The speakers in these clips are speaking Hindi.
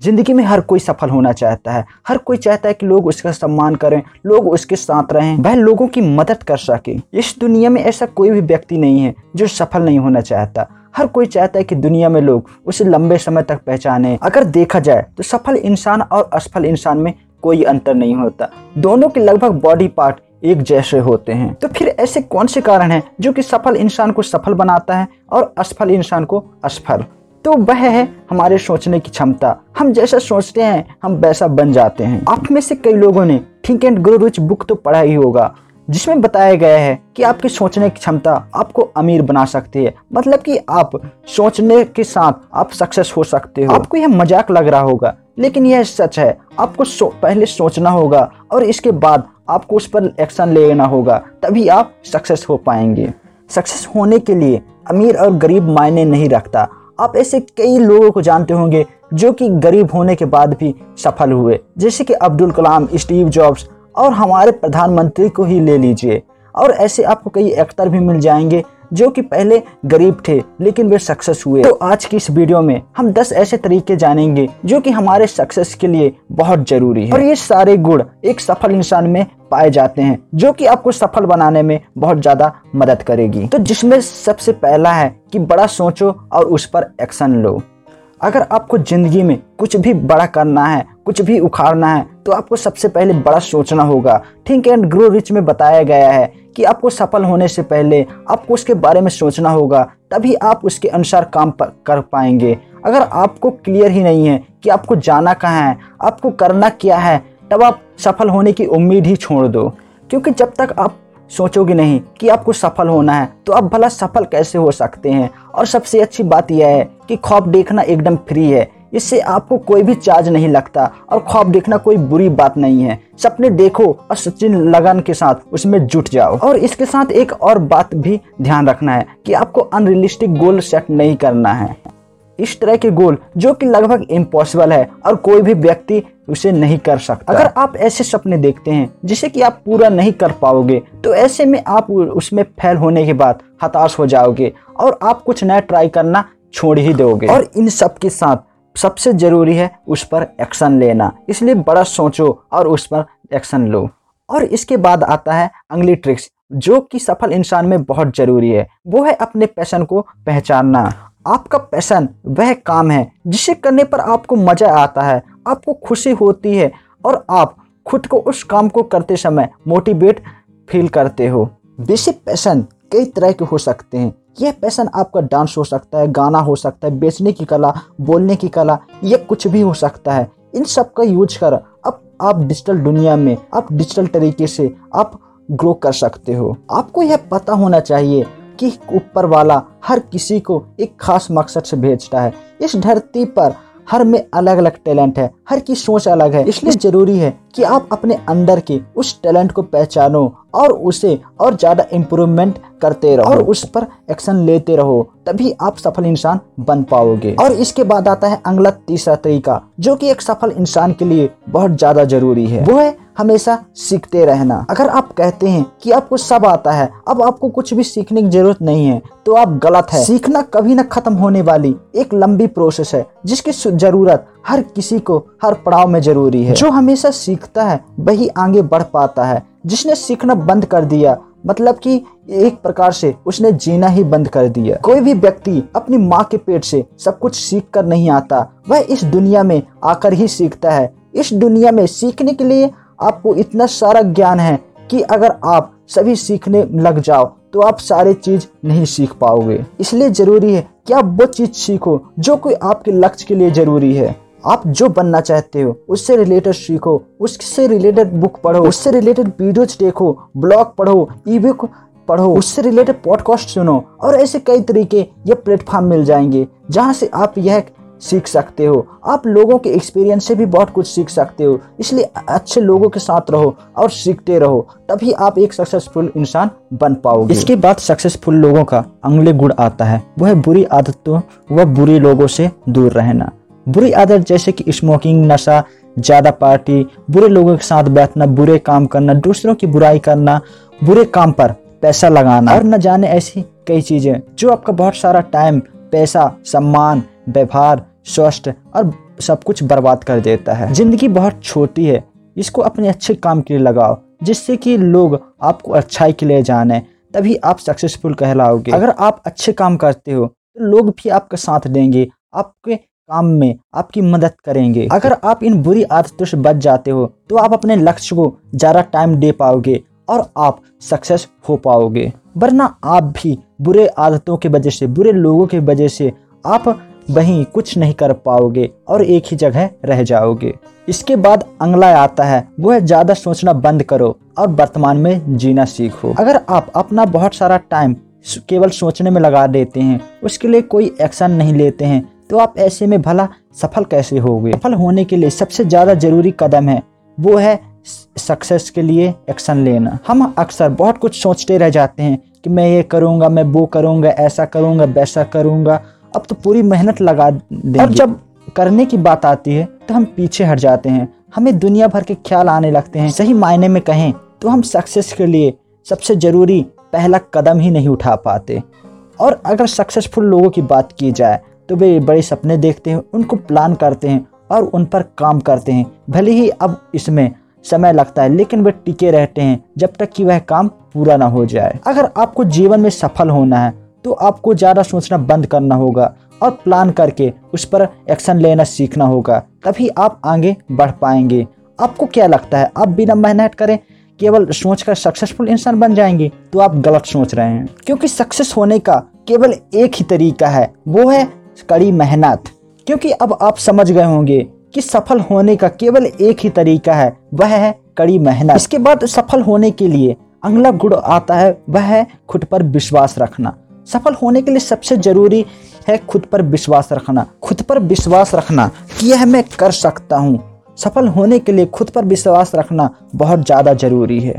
ज़िंदगी में हर कोई सफल होना चाहता है। हर कोई चाहता है कि लोग उसका सम्मान करें, लोग उसके साथ रहें, वह लोगों की मदद कर सके। इस दुनिया में ऐसा कोई भी व्यक्ति नहीं है जो सफल नहीं होना चाहता। हर कोई चाहता है कि दुनिया में लोग उसे लंबे समय तक पहचाने। अगर देखा जाए तो सफल इंसान और असफल इंसान में कोई अंतर नहीं होता। दोनों के लगभग बॉडी पार्ट एक जैसे होते हैं। तो फिर ऐसे कौन से कारण हैं जो कि सफल इंसान को सफल बनाता है और असफल इंसान को असफल तो वह है हमारे सोचने की क्षमता। हम जैसा सोचते हैं हम वैसा बन जाते हैं। आप में से कई लोगों ने think and grow rich book तो पढ़ा ही होगा जिसमें बताया गया है कि आपकी सोचने की क्षमता आपको अमीर बना सकती है। मतलब कि आप सोचने के साथ आप सक्सेस हो सकते हो। आपको यह मज़ाक लग रहा होगा लेकिन यह सच है। आपको सो, पहले सोचना होगा और इसके बाद आपको उस पर एक्शन लेना होगा तभी आप सक्सेस हो पाएँगे। सक्सेस होने के लिए अमीर और गरीब मायने नहीं रखता। आप ऐसे कई लोगों को जानते होंगे जो कि गरीब होने के बाद भी सफल हुए। जैसे कि अब्दुल कलाम, स्टीव जॉब्स और हमारे प्रधानमंत्री को ही ले लीजिए। और ऐसे आपको कई एक्टर भी मिल जाएँगे जो कि पहले गरीब थे, लेकिन वे सक्सेस हुए। तो आज की इस वीडियो में हम 10 ऐसे तरीके जानेंगे जो कि हमारे सक्सेस के लिए बहुत ज़रूरी है। और ये सारे गुण एक सफल इंसान में पाए जाते हैं, जो कि आपको सफल बनाने में बहुत ज़्यादा मदद करेगी। तो जिसमें सबसे पहला है कि बड़ा सोचो और उस पर एक्शन लो। अगर आपको ज़िंदगी में कुछ भी बड़ा करना है कुछ भी उखाड़ना है तो आपको सबसे पहले बड़ा सोचना होगा। थिंक एंड ग्रो रिच में बताया गया है कि आपको सफल होने से पहले आपको उसके बारे में सोचना होगा, तभी आप उसके अनुसार काम कर पाएँगे। अगर आपको क्लियर ही नहीं है कि आपको जाना कहाँ है, आपको करना क्या है, तब आप सफल होने की उम्मीद ही छोड़ दो। क्योंकि जब तक आप सोचोगे नहीं कि आपको सफल होना है तो आप भला सफल कैसे हो सकते हैं? और सबसे अच्छी बात यह है कि खौफ देखना एकदम फ्री है। इससे आपको कोई भी चार्ज नहीं लगता और ख्वाब देखना कोई बुरी बात नहीं है। सपने देखो और सचिन लगन के साथ उसमें जुट जाओ। और इसके साथ एक और बात भी ध्यान रखना है कि आपको अनरियलिस्टिक गोल सेट नहीं करना है। इस तरह के गोल जो कि लगभग इम्पॉसिबल है और कोई भी व्यक्ति उसे नहीं कर सकता। अगर आप ऐसे सपने देखते हैं जिसे कि आप पूरा नहीं कर पाओगे तो ऐसे में आप उसमें फेल होने के बाद हताश हो जाओगे और आप कुछ नया ट्राई करना छोड़ ही दोगे। और इन सब के साथ सबसे ज़रूरी है उस पर एक्शन लेना। इसलिए बड़ा सोचो और उस पर एक्शन लो। और इसके बाद आता है अगली ट्रिक्स, जो कि सफल इंसान में बहुत ज़रूरी है, वो है अपने पैशन को पहचानना। आपका पैशन वह काम है, जिसे करने पर आपको मज़ा आता है, आपको खुशी होती है, और आप खुद को उस काम को करते समय मोटिवेट फील करते हो। बेसिक पैशन कई तरह के हो सकते हैं यह पैशन आपका डांस हो सकता है, गाना हो सकता है, बेचने की कला, बोलने की कला, ये कुछ भी हो सकता है। इन सब का यूज़ कर अब आप डिजिटल दुनिया में, आप डिजिटल तरीके से आप ग्रो कर सकते हो। आपको यह पता होना चाहिए कि ऊपर वाला हर किसी को एक खास मकसद से भेजता है। इस धरती पर हर में अलग अलग टैलेंट है, हर की सोच अलग है। इसलिए ज़रूरी है कि आप अपने अंदर के उस टैलेंट को पहचानो और उसे और ज़्यादा इम्प्रूवमेंट करते रहो। और उस पर एक्शन लेते रहो तभी आप सफल इंसान बन पाओगे। और इसके बाद आता है अगला तीसरा तरीका जो कि एक सफल इंसान के लिए बहुत ज़्यादा ज़रूरी है। वो है हमेशा सीखते रहना। अगर आप कहते हैं कि आपको सब आता है अब आपको कुछ भी सीखने की ज़रूरत नहीं है तो आप गलत है। सीखना कभी न खत्म होने वाली एक लंबी प्रोसेस है जिसकी ज़रूरत हर किसी को, हर पड़ाव में ज़रूरी है। जो हमेशा सीखता है, वही आगे बढ़ पाता है। जिसने सीखना बंद कर दिया मतलब कि एक प्रकार से उसने जीना ही बंद कर दिया। कोई भी व्यक्ति अपनी माँ के पेट से सब कुछ सीख कर नहीं आता, वह इस दुनिया में आकर ही सीखता है। इस दुनिया में सीखने के लिए आपको इतना सारा ज्ञान है कि अगर आप सभी सीखने लग जाओ तो आप सारे चीज़ नहीं सीख पाओगे। इसलिए ज़रूरी है कि आप वो चीज़ सीखो, जो कोई आपके लक्ष्य के लिए ज़रूरी है। आप जो बनना चाहते हो, उससे रिलेटेड सीखो, उससे रिलेटेड बुक पढ़ो, उससे रिलेटेड वीडियोज़ देखो ब्लॉग पढ़ो ई बुक पढ़ो, उससे रिलेटेड पॉडकास्ट सुनो और ऐसे कई तरीके ये प्लेटफॉर्म मिल जाएँगे जहाँ से आप यह सीख सकते हो। आप लोगों के एक्सपीरियंस से भी बहुत कुछ सीख सकते हो। इसलिए अच्छे लोगों के साथ रहो और सीखते रहो, तभी आप एक सक्सेसफुल इंसान बन पाओगे। इसके बाद सक्सेसफुल लोगों का अगले गुण आता है। वह बुरी आदतों व बुरे लोगों से दूर रहना। बुरी आदत जैसे कि स्मोकिंग, नशा, ज़्यादा पार्टी, बुरे लोगों के साथ बैठना, बुरे काम करना, दूसरों की बुराई करना, बुरे काम पर पैसा लगाना। और न जाने ऐसी कई चीज़ें जो आपका बहुत सारा टाइम, पैसा, सम्मान, व्यवहार स्वस्थ और सब कुछ बर्बाद कर देता है। ज़िंदगी बहुत छोटी है। इसको अपने अच्छे काम के लिए लगाओ, जिससे कि लोग आपको अच्छाई के लिए जाने, तभी आप सक्सेसफुल कहलाओगे। अगर आप अच्छे काम करते हो तो लोग भी आपका साथ देंगे, आपके काम में आपकी मदद करेंगे। अगर आप इन बुरी आदतों से बच जाते हो तो आप अपने लक्ष्य को ज़्यादा टाइम दे पाओगे और आप सक्सेस हो पाओगे। वरना आप भी बुरे आदतों की वजह से, बुरे लोगों की वजह से आप वहीं कुछ नहीं कर पाओगे और एक ही जगह रह जाओगे। इसके बाद अगला आता है वो है ज़्यादा सोचना बंद करो और वर्तमान में जीना सीखो। अगर आप अपना बहुत सारा टाइम केवल सोचने में लगा देते हैं, उसके लिए कोई एक्शन नहीं लेते हैं तो आप ऐसे में भला सफल कैसे होगे? सफल होने के लिए सबसे ज़्यादा ज़रूरी कदम है, वो है सक्सेस के लिए एक्शन लेना। हम अक्सर बहुत कुछ सोचते रह जाते हैं कि मैं ये करूँगा, मैं वो करूँगा, ऐसा करूँगा, वैसा करूँगा। अब तो पूरी मेहनत लगा देंगे। और जब करने की बात आती है तो हम पीछे हट जाते हैं। हमें दुनिया भर के ख्याल आने लगते हैं। सही मायने में कहें तो हम सक्सेस के लिए सबसे ज़रूरी पहला कदम ही नहीं उठा पाते। और अगर सक्सेसफुल लोगों की बात की जाए तो वे बड़े सपने देखते हैं, उनको प्लान करते हैं और उन पर काम करते हैं। भले ही अब इसमें समय लगता है, लेकिन वे टिके रहते हैं जब तक कि वह काम पूरा ना हो जाए। अगर आपको जीवन में सफल होना है तो आपको ज़्यादा सोचना बंद करना होगा और प्लान करके उस पर एक्शन लेना सीखना होगा, तभी आप आगे बढ़ पाएँगे। आपको क्या लगता है, आप बिना मेहनत करें केवल सोचकर सक्सेसफुल इंसान बन जाएँगे? तो आप गलत सोच रहे हैं। क्योंकि सक्सेस होने का केवल एक ही तरीका है, वो है कड़ी मेहनत। क्योंकि अब आप समझ गए होंगे कि सफल होने का केवल एक ही तरीका है, वह है कड़ी मेहनत। इसके बाद सफल होने के लिए अगला गुण आता है, वह है खुद पर विश्वास रखना। सफल होने के लिए सबसे ज़रूरी है खुद पर विश्वास रखना। खुद पर विश्वास रखना कि यह मैं कर सकता हूँ। सफल होने के लिए खुद पर विश्वास रखना बहुत ज़्यादा ज़रूरी है।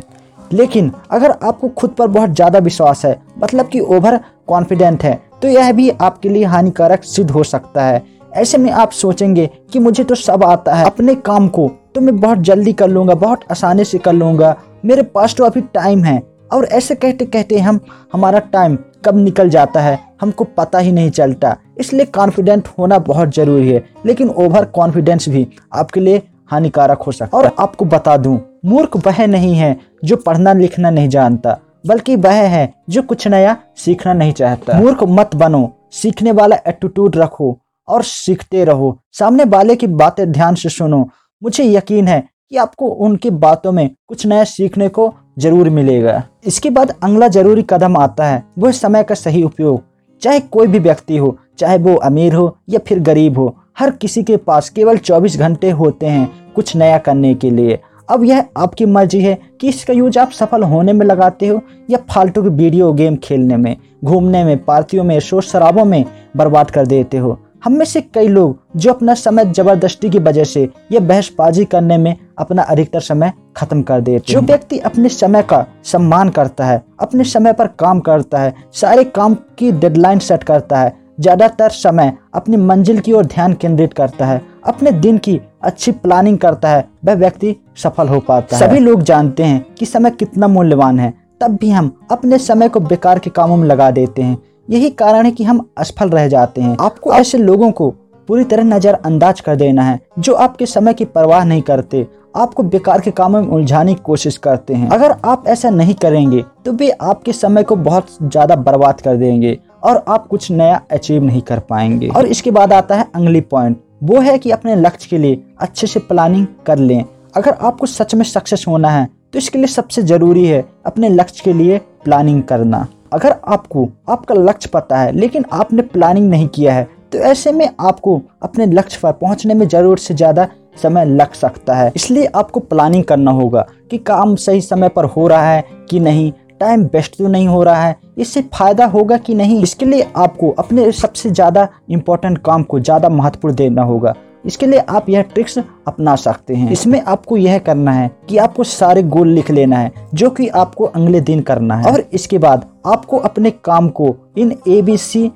लेकिन अगर आपको खुद पर बहुत ज़्यादा विश्वास है मतलब कि ओवर कॉन्फिडेंट है तो यह भी आपके लिए हानिकारक सिद्ध हो सकता है। ऐसे में आप सोचेंगे कि मुझे तो सब आता है। अपने काम को तो मैं बहुत जल्दी कर लूँगा, बहुत आसानी से कर लूँगा। मेरे पास तो अभी टाइम है। और ऐसे कहते कहते हम, हमारा टाइम कब निकल जाता है, हमको पता ही नहीं चलता। इसलिए कॉन्फिडेंट होना बहुत ज़रूरी है। लेकिन ओवर कॉन्फिडेंस भी आपके लिए हानिकारक हो सकता है। और आपको बता दूँ, मूर्ख वह नहीं है जो पढ़ना लिखना नहीं जानता। बल्कि वह है जो कुछ नया सीखना नहीं चाहता। मूर्ख मत बनो, सीखने वाला एटीट्यूड रखो और सीखते रहो। सामने वाले की बातें ध्यान से सुनो। मुझे यकीन है कि आपको उनकी बातों में कुछ नया सीखने को ज़रूर मिलेगा। इसके बाद अगला ज़रूरी कदम आता है वो समय का सही उपयोग। चाहे कोई भी व्यक्ति हो, चाहे वो अमीर हो या फिर गरीब हो, हर किसी के पास केवल 24 घंटे होते हैं कुछ नया करने के लिए। अब यह आपकी मर्ज़ी है कि इसका यूज़ आप सफल होने में लगाते हो या फालतू की वीडियो गेम खेलने में घूमने में पार्टियों में शोर शराबों में बर्बाद कर देते हो। हम में से कई लोग जो अपना समय ज़बरदस्ती की वजह से या बहसबाजी करने में अपना अधिकतर समय खत्म कर देते जो व्यक्ति अपने समय का सम्मान करता है अपने समय पर काम करता है सारे काम की डेडलाइन सेट करता है ज़्यादातर समय अपनी मंजिल की ओर ध्यान केंद्रित करता है अपने दिन की अच्छी प्लानिंग करता है वह व्यक्ति सफल हो पाता है। सभी लोग जानते हैं कि समय कितना मूल्यवान है तब भी हम अपने समय को बेकार के कामों में लगा देते हैं। यही कारण है कि हम असफल रह जाते हैं। आपको ऐसे लोगों को पूरी तरह नजरअंदाज कर देना है जो आपके समय की परवाह नहीं करते आपको बेकार के कामों में उलझाने की कोशिश करते हैं। अगर आप ऐसा नहीं करेंगे तो वे आपके समय को बहुत ज़्यादा बर्बाद कर देंगे और आप कुछ नया अचीव नहीं कर पाएँगे। और इसके बाद आता है अगली पॉइंट वो है कि अपने लक्ष्य के लिए अच्छे से प्लानिंग कर लें। अगर आपको सच में सक्सेस होना है तो इसके लिए सबसे ज़रूरी है अपने लक्ष्य के लिए प्लानिंग करना। अगर आपको, आपका लक्ष्य पता है, लेकिन आपने प्लानिंग नहीं किया है तो ऐसे में आपको अपने लक्ष्य पर पहुँचने में ज़रूरत से ज़्यादा समय लग सकता है। इसलिए आपको प्लानिंग करना होगा कि काम सही समय पर हो रहा है कि नहीं टाइम बेस्ट तो नहीं हो रहा है। इससे फ़ायदा होगा कि नहीं? इसके लिए आपको अपने सबसे ज़्यादा इम्पोर्टेंट काम को ज़्यादा महत्वपूर्ण देना होगा। इसके लिए आप यह ट्रिक्स अपना सकते हैं। इसमें आपको यह करना है कि आपको सारे गोल लिख लेना है, जो कि आपको अगले दिन करना है। और इसके बाद आपको अपने काम को इन ए बी सी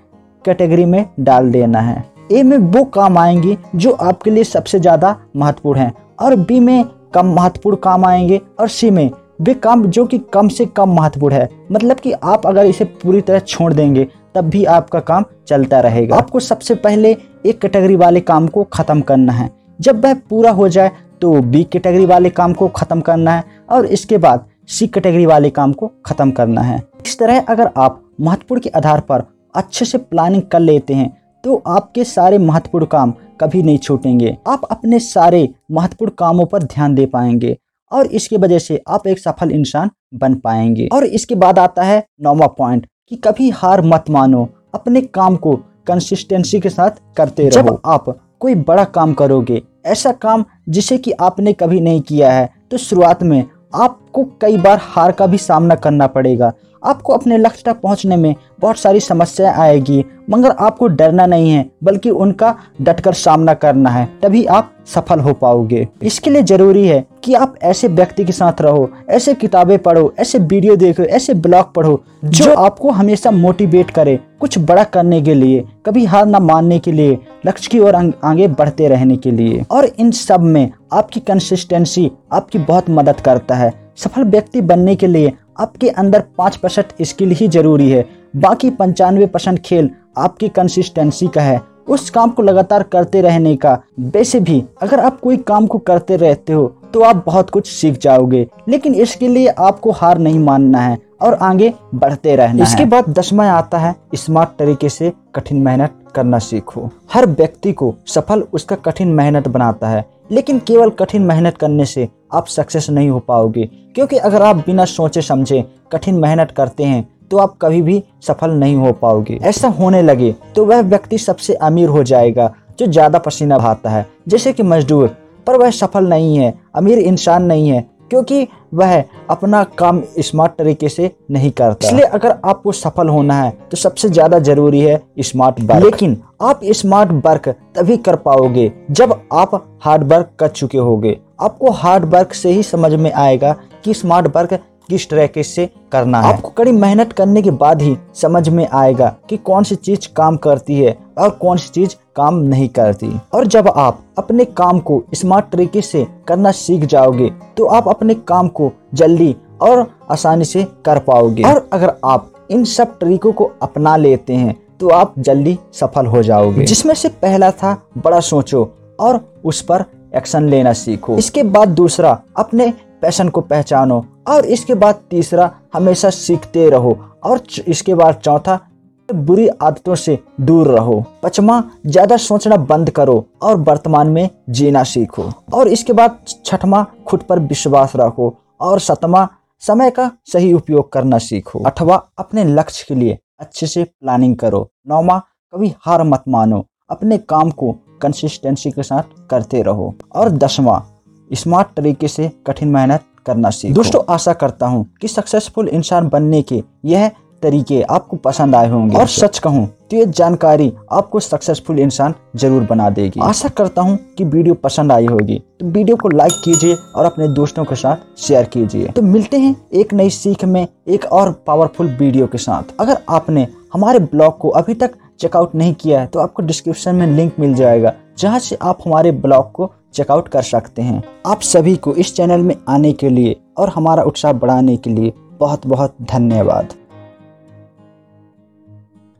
कैटेगरी में डाल देना है। ए में वो काम आएँगे जो आपके लिए सबसे ज़्यादा महत्वपूर्ण है। और बी में कम महत्वपूर्ण काम आएँगे और सी में वे काम जो कि कम से कम महत्वपूर्ण है। मतलब कि आप अगर इसे पूरी तरह छोड़ देंगे, तब भी आपका काम चलता रहेगा। आपको सबसे पहले ए कैटेगरी वाले काम को ख़त्म करना है। जब वह पूरा हो जाए तो बी कैटेगरी वाले काम को ख़त्म करना है और इसके बाद सी कैटेगरी वाले काम को ख़त्म करना है। इस तरह अगर आप महत्वपूर्ण के आधार पर अच्छे से प्लानिंग कर लेते हैं तो आपके सारे महत्वपूर्ण काम कभी नहीं छूटेंगे। आप अपने सारे महत्वपूर्ण कामों पर ध्यान दे पाएँगे। और इसकी वजह से आप एक सफल इंसान बन पाएँगे। और इसके बाद आता है नौवा पॉइंट कि कभी हार मत मानो अपने काम को कंसिस्टेंसी के साथ करते रहो। जब आप कोई बड़ा काम करोगे ऐसा काम जिसे कि आपने कभी नहीं किया है तो शुरुआत में आपको कई बार हार का भी सामना करना पड़ेगा। आपको अपने लक्ष्य तक पहुँचने में बहुत सारी समस्याएँ आएगी मगर आपको डरना नहीं है बल्कि उनका डटकर सामना करना है तभी आप सफल हो पाओगे। इसके लिए ज़रूरी है कि आप ऐसे व्यक्ति के साथ रहो ऐसे किताबें पढ़ो ऐसे वीडियो देखो ऐसे ब्लॉग पढ़ो जो आपको हमेशा मोटिवेट करे कुछ बड़ा करने के लिए कभी हार न मानने के लिए लक्ष्य की ओर आगे बढ़ते रहने के लिए। और इन सब में आपकी कंसिस्टेंसी आपकी बहुत मदद करता है। सफल व्यक्ति बनने के लिए आपके अंदर पाँच परसेंट स्किल ही ज़रूरी है। बाकी पंचानवे परसेंट खेल आपकी कंसिस्टेंसी का है। उस काम को लगातार करते रहने का। वैसे भी अगर आप कोई काम को करते रहते हो तो आप बहुत कुछ सीख जाओगे। लेकिन इसके लिए आपको हार नहीं मानना है और आगे बढ़ते रहना इसके है। बाद दसवा आता है स्मार्ट तरीके से कठिन मेहनत करना सीखो। हर व्यक्ति को सफल उसका कठिन मेहनत बनाता है। लेकिन केवल कठिन मेहनत करने से आप सक्सेस नहीं हो पाओगे। क्योंकि अगर आप बिना सोचे समझे कठिन मेहनत करते हैं तो आप कभी भी सफल नहीं हो पाओगे। ऐसा होने लगे तो वह व्यक्ति सबसे अमीर हो जाएगा, जो ज़्यादा पसीना बहाता है। जैसे कि मजदूर, पर वह सफल नहीं है, अमीर इंसान नहीं है, क्योंकि वह अपना काम स्मार्ट तरीके से नहीं करता। इसलिए अगर आपको सफल होना है तो सबसे ज़्यादा ज़रूरी है स्मार्ट वर्क लेकिन आप स्मार्ट वर्क तभी कर पाओगे, जब आप हार्ड वर्क कर चुके होगे। आपको हार्ड वर्क से ही समझ में आएगा कि स्मार्ट वर्क किस तरीके से करना है। आपको कड़ी मेहनत करने के बाद ही समझ में आएगा कि कौन सी चीज़ काम करती है और कौन सी चीज़ काम नहीं करती। और जब आप अपने काम को स्मार्ट तरीके से करना सीख जाओगे तो आप अपने काम को जल्दी और आसानी से कर पाओगे। और अगर आप इन सब तरीकों को अपना लेते हैं तो आप जल्दी सफल हो जाओगे। जिसमें से पहला था, बड़ा सोचो और उस पर एक्शन लेना सीखो। इसके बाद दूसरा, अपने पैशन को पहचानो और इसके बाद तीसरा, हमेशा सीखते रहो और इसके बाद चौथा, बुरी आदतों से दूर रहो। पचमा ज़्यादा सोचना बंद करो और वर्तमान में जीना सीखो और इसके बाद छठवा, खुद पर विश्वास रखो और सतमा समय का सही उपयोग करना सीखो। अठवा अपने लक्ष्य के लिए अच्छे से प्लानिंग करो। नौवा, कभी हार मत मानो। अपने काम को कंसिस्टेंसी के साथ करते रहो और दसवां स्मार्ट तरीके से कठिन मेहनत करना सीखो। दोस्तों, आशा करता हूँ कि सक्सेसफुल इंसान बनने के यह तरीके आपको पसंद आए होंगे। और सच कहूँ तो ये जानकारी आपको सक्सेसफुल इंसान ज़रूर बना देगी। आशा करता हूँ कि वीडियो पसंद आई होगी। तो वीडियो को लाइक कीजिए और अपने दोस्तों के साथ शेयर कीजिए। तो मिलते हैं एक नई सीख में एक और पावरफुल वीडियो के साथ। अगर आपने हमारे ब्लॉग को अभी तक चेकआउट नहीं किया है तो आपको डिस्क्रिप्शन में लिंक मिल जाएगा, जहाँ से आप हमारे ब्लॉग को चेकआउट कर सकते हैं। आप सभी को इस चैनल में आने के लिए और हमारा उत्साह बढ़ाने के लिए बहुत बहुत धन्यवाद।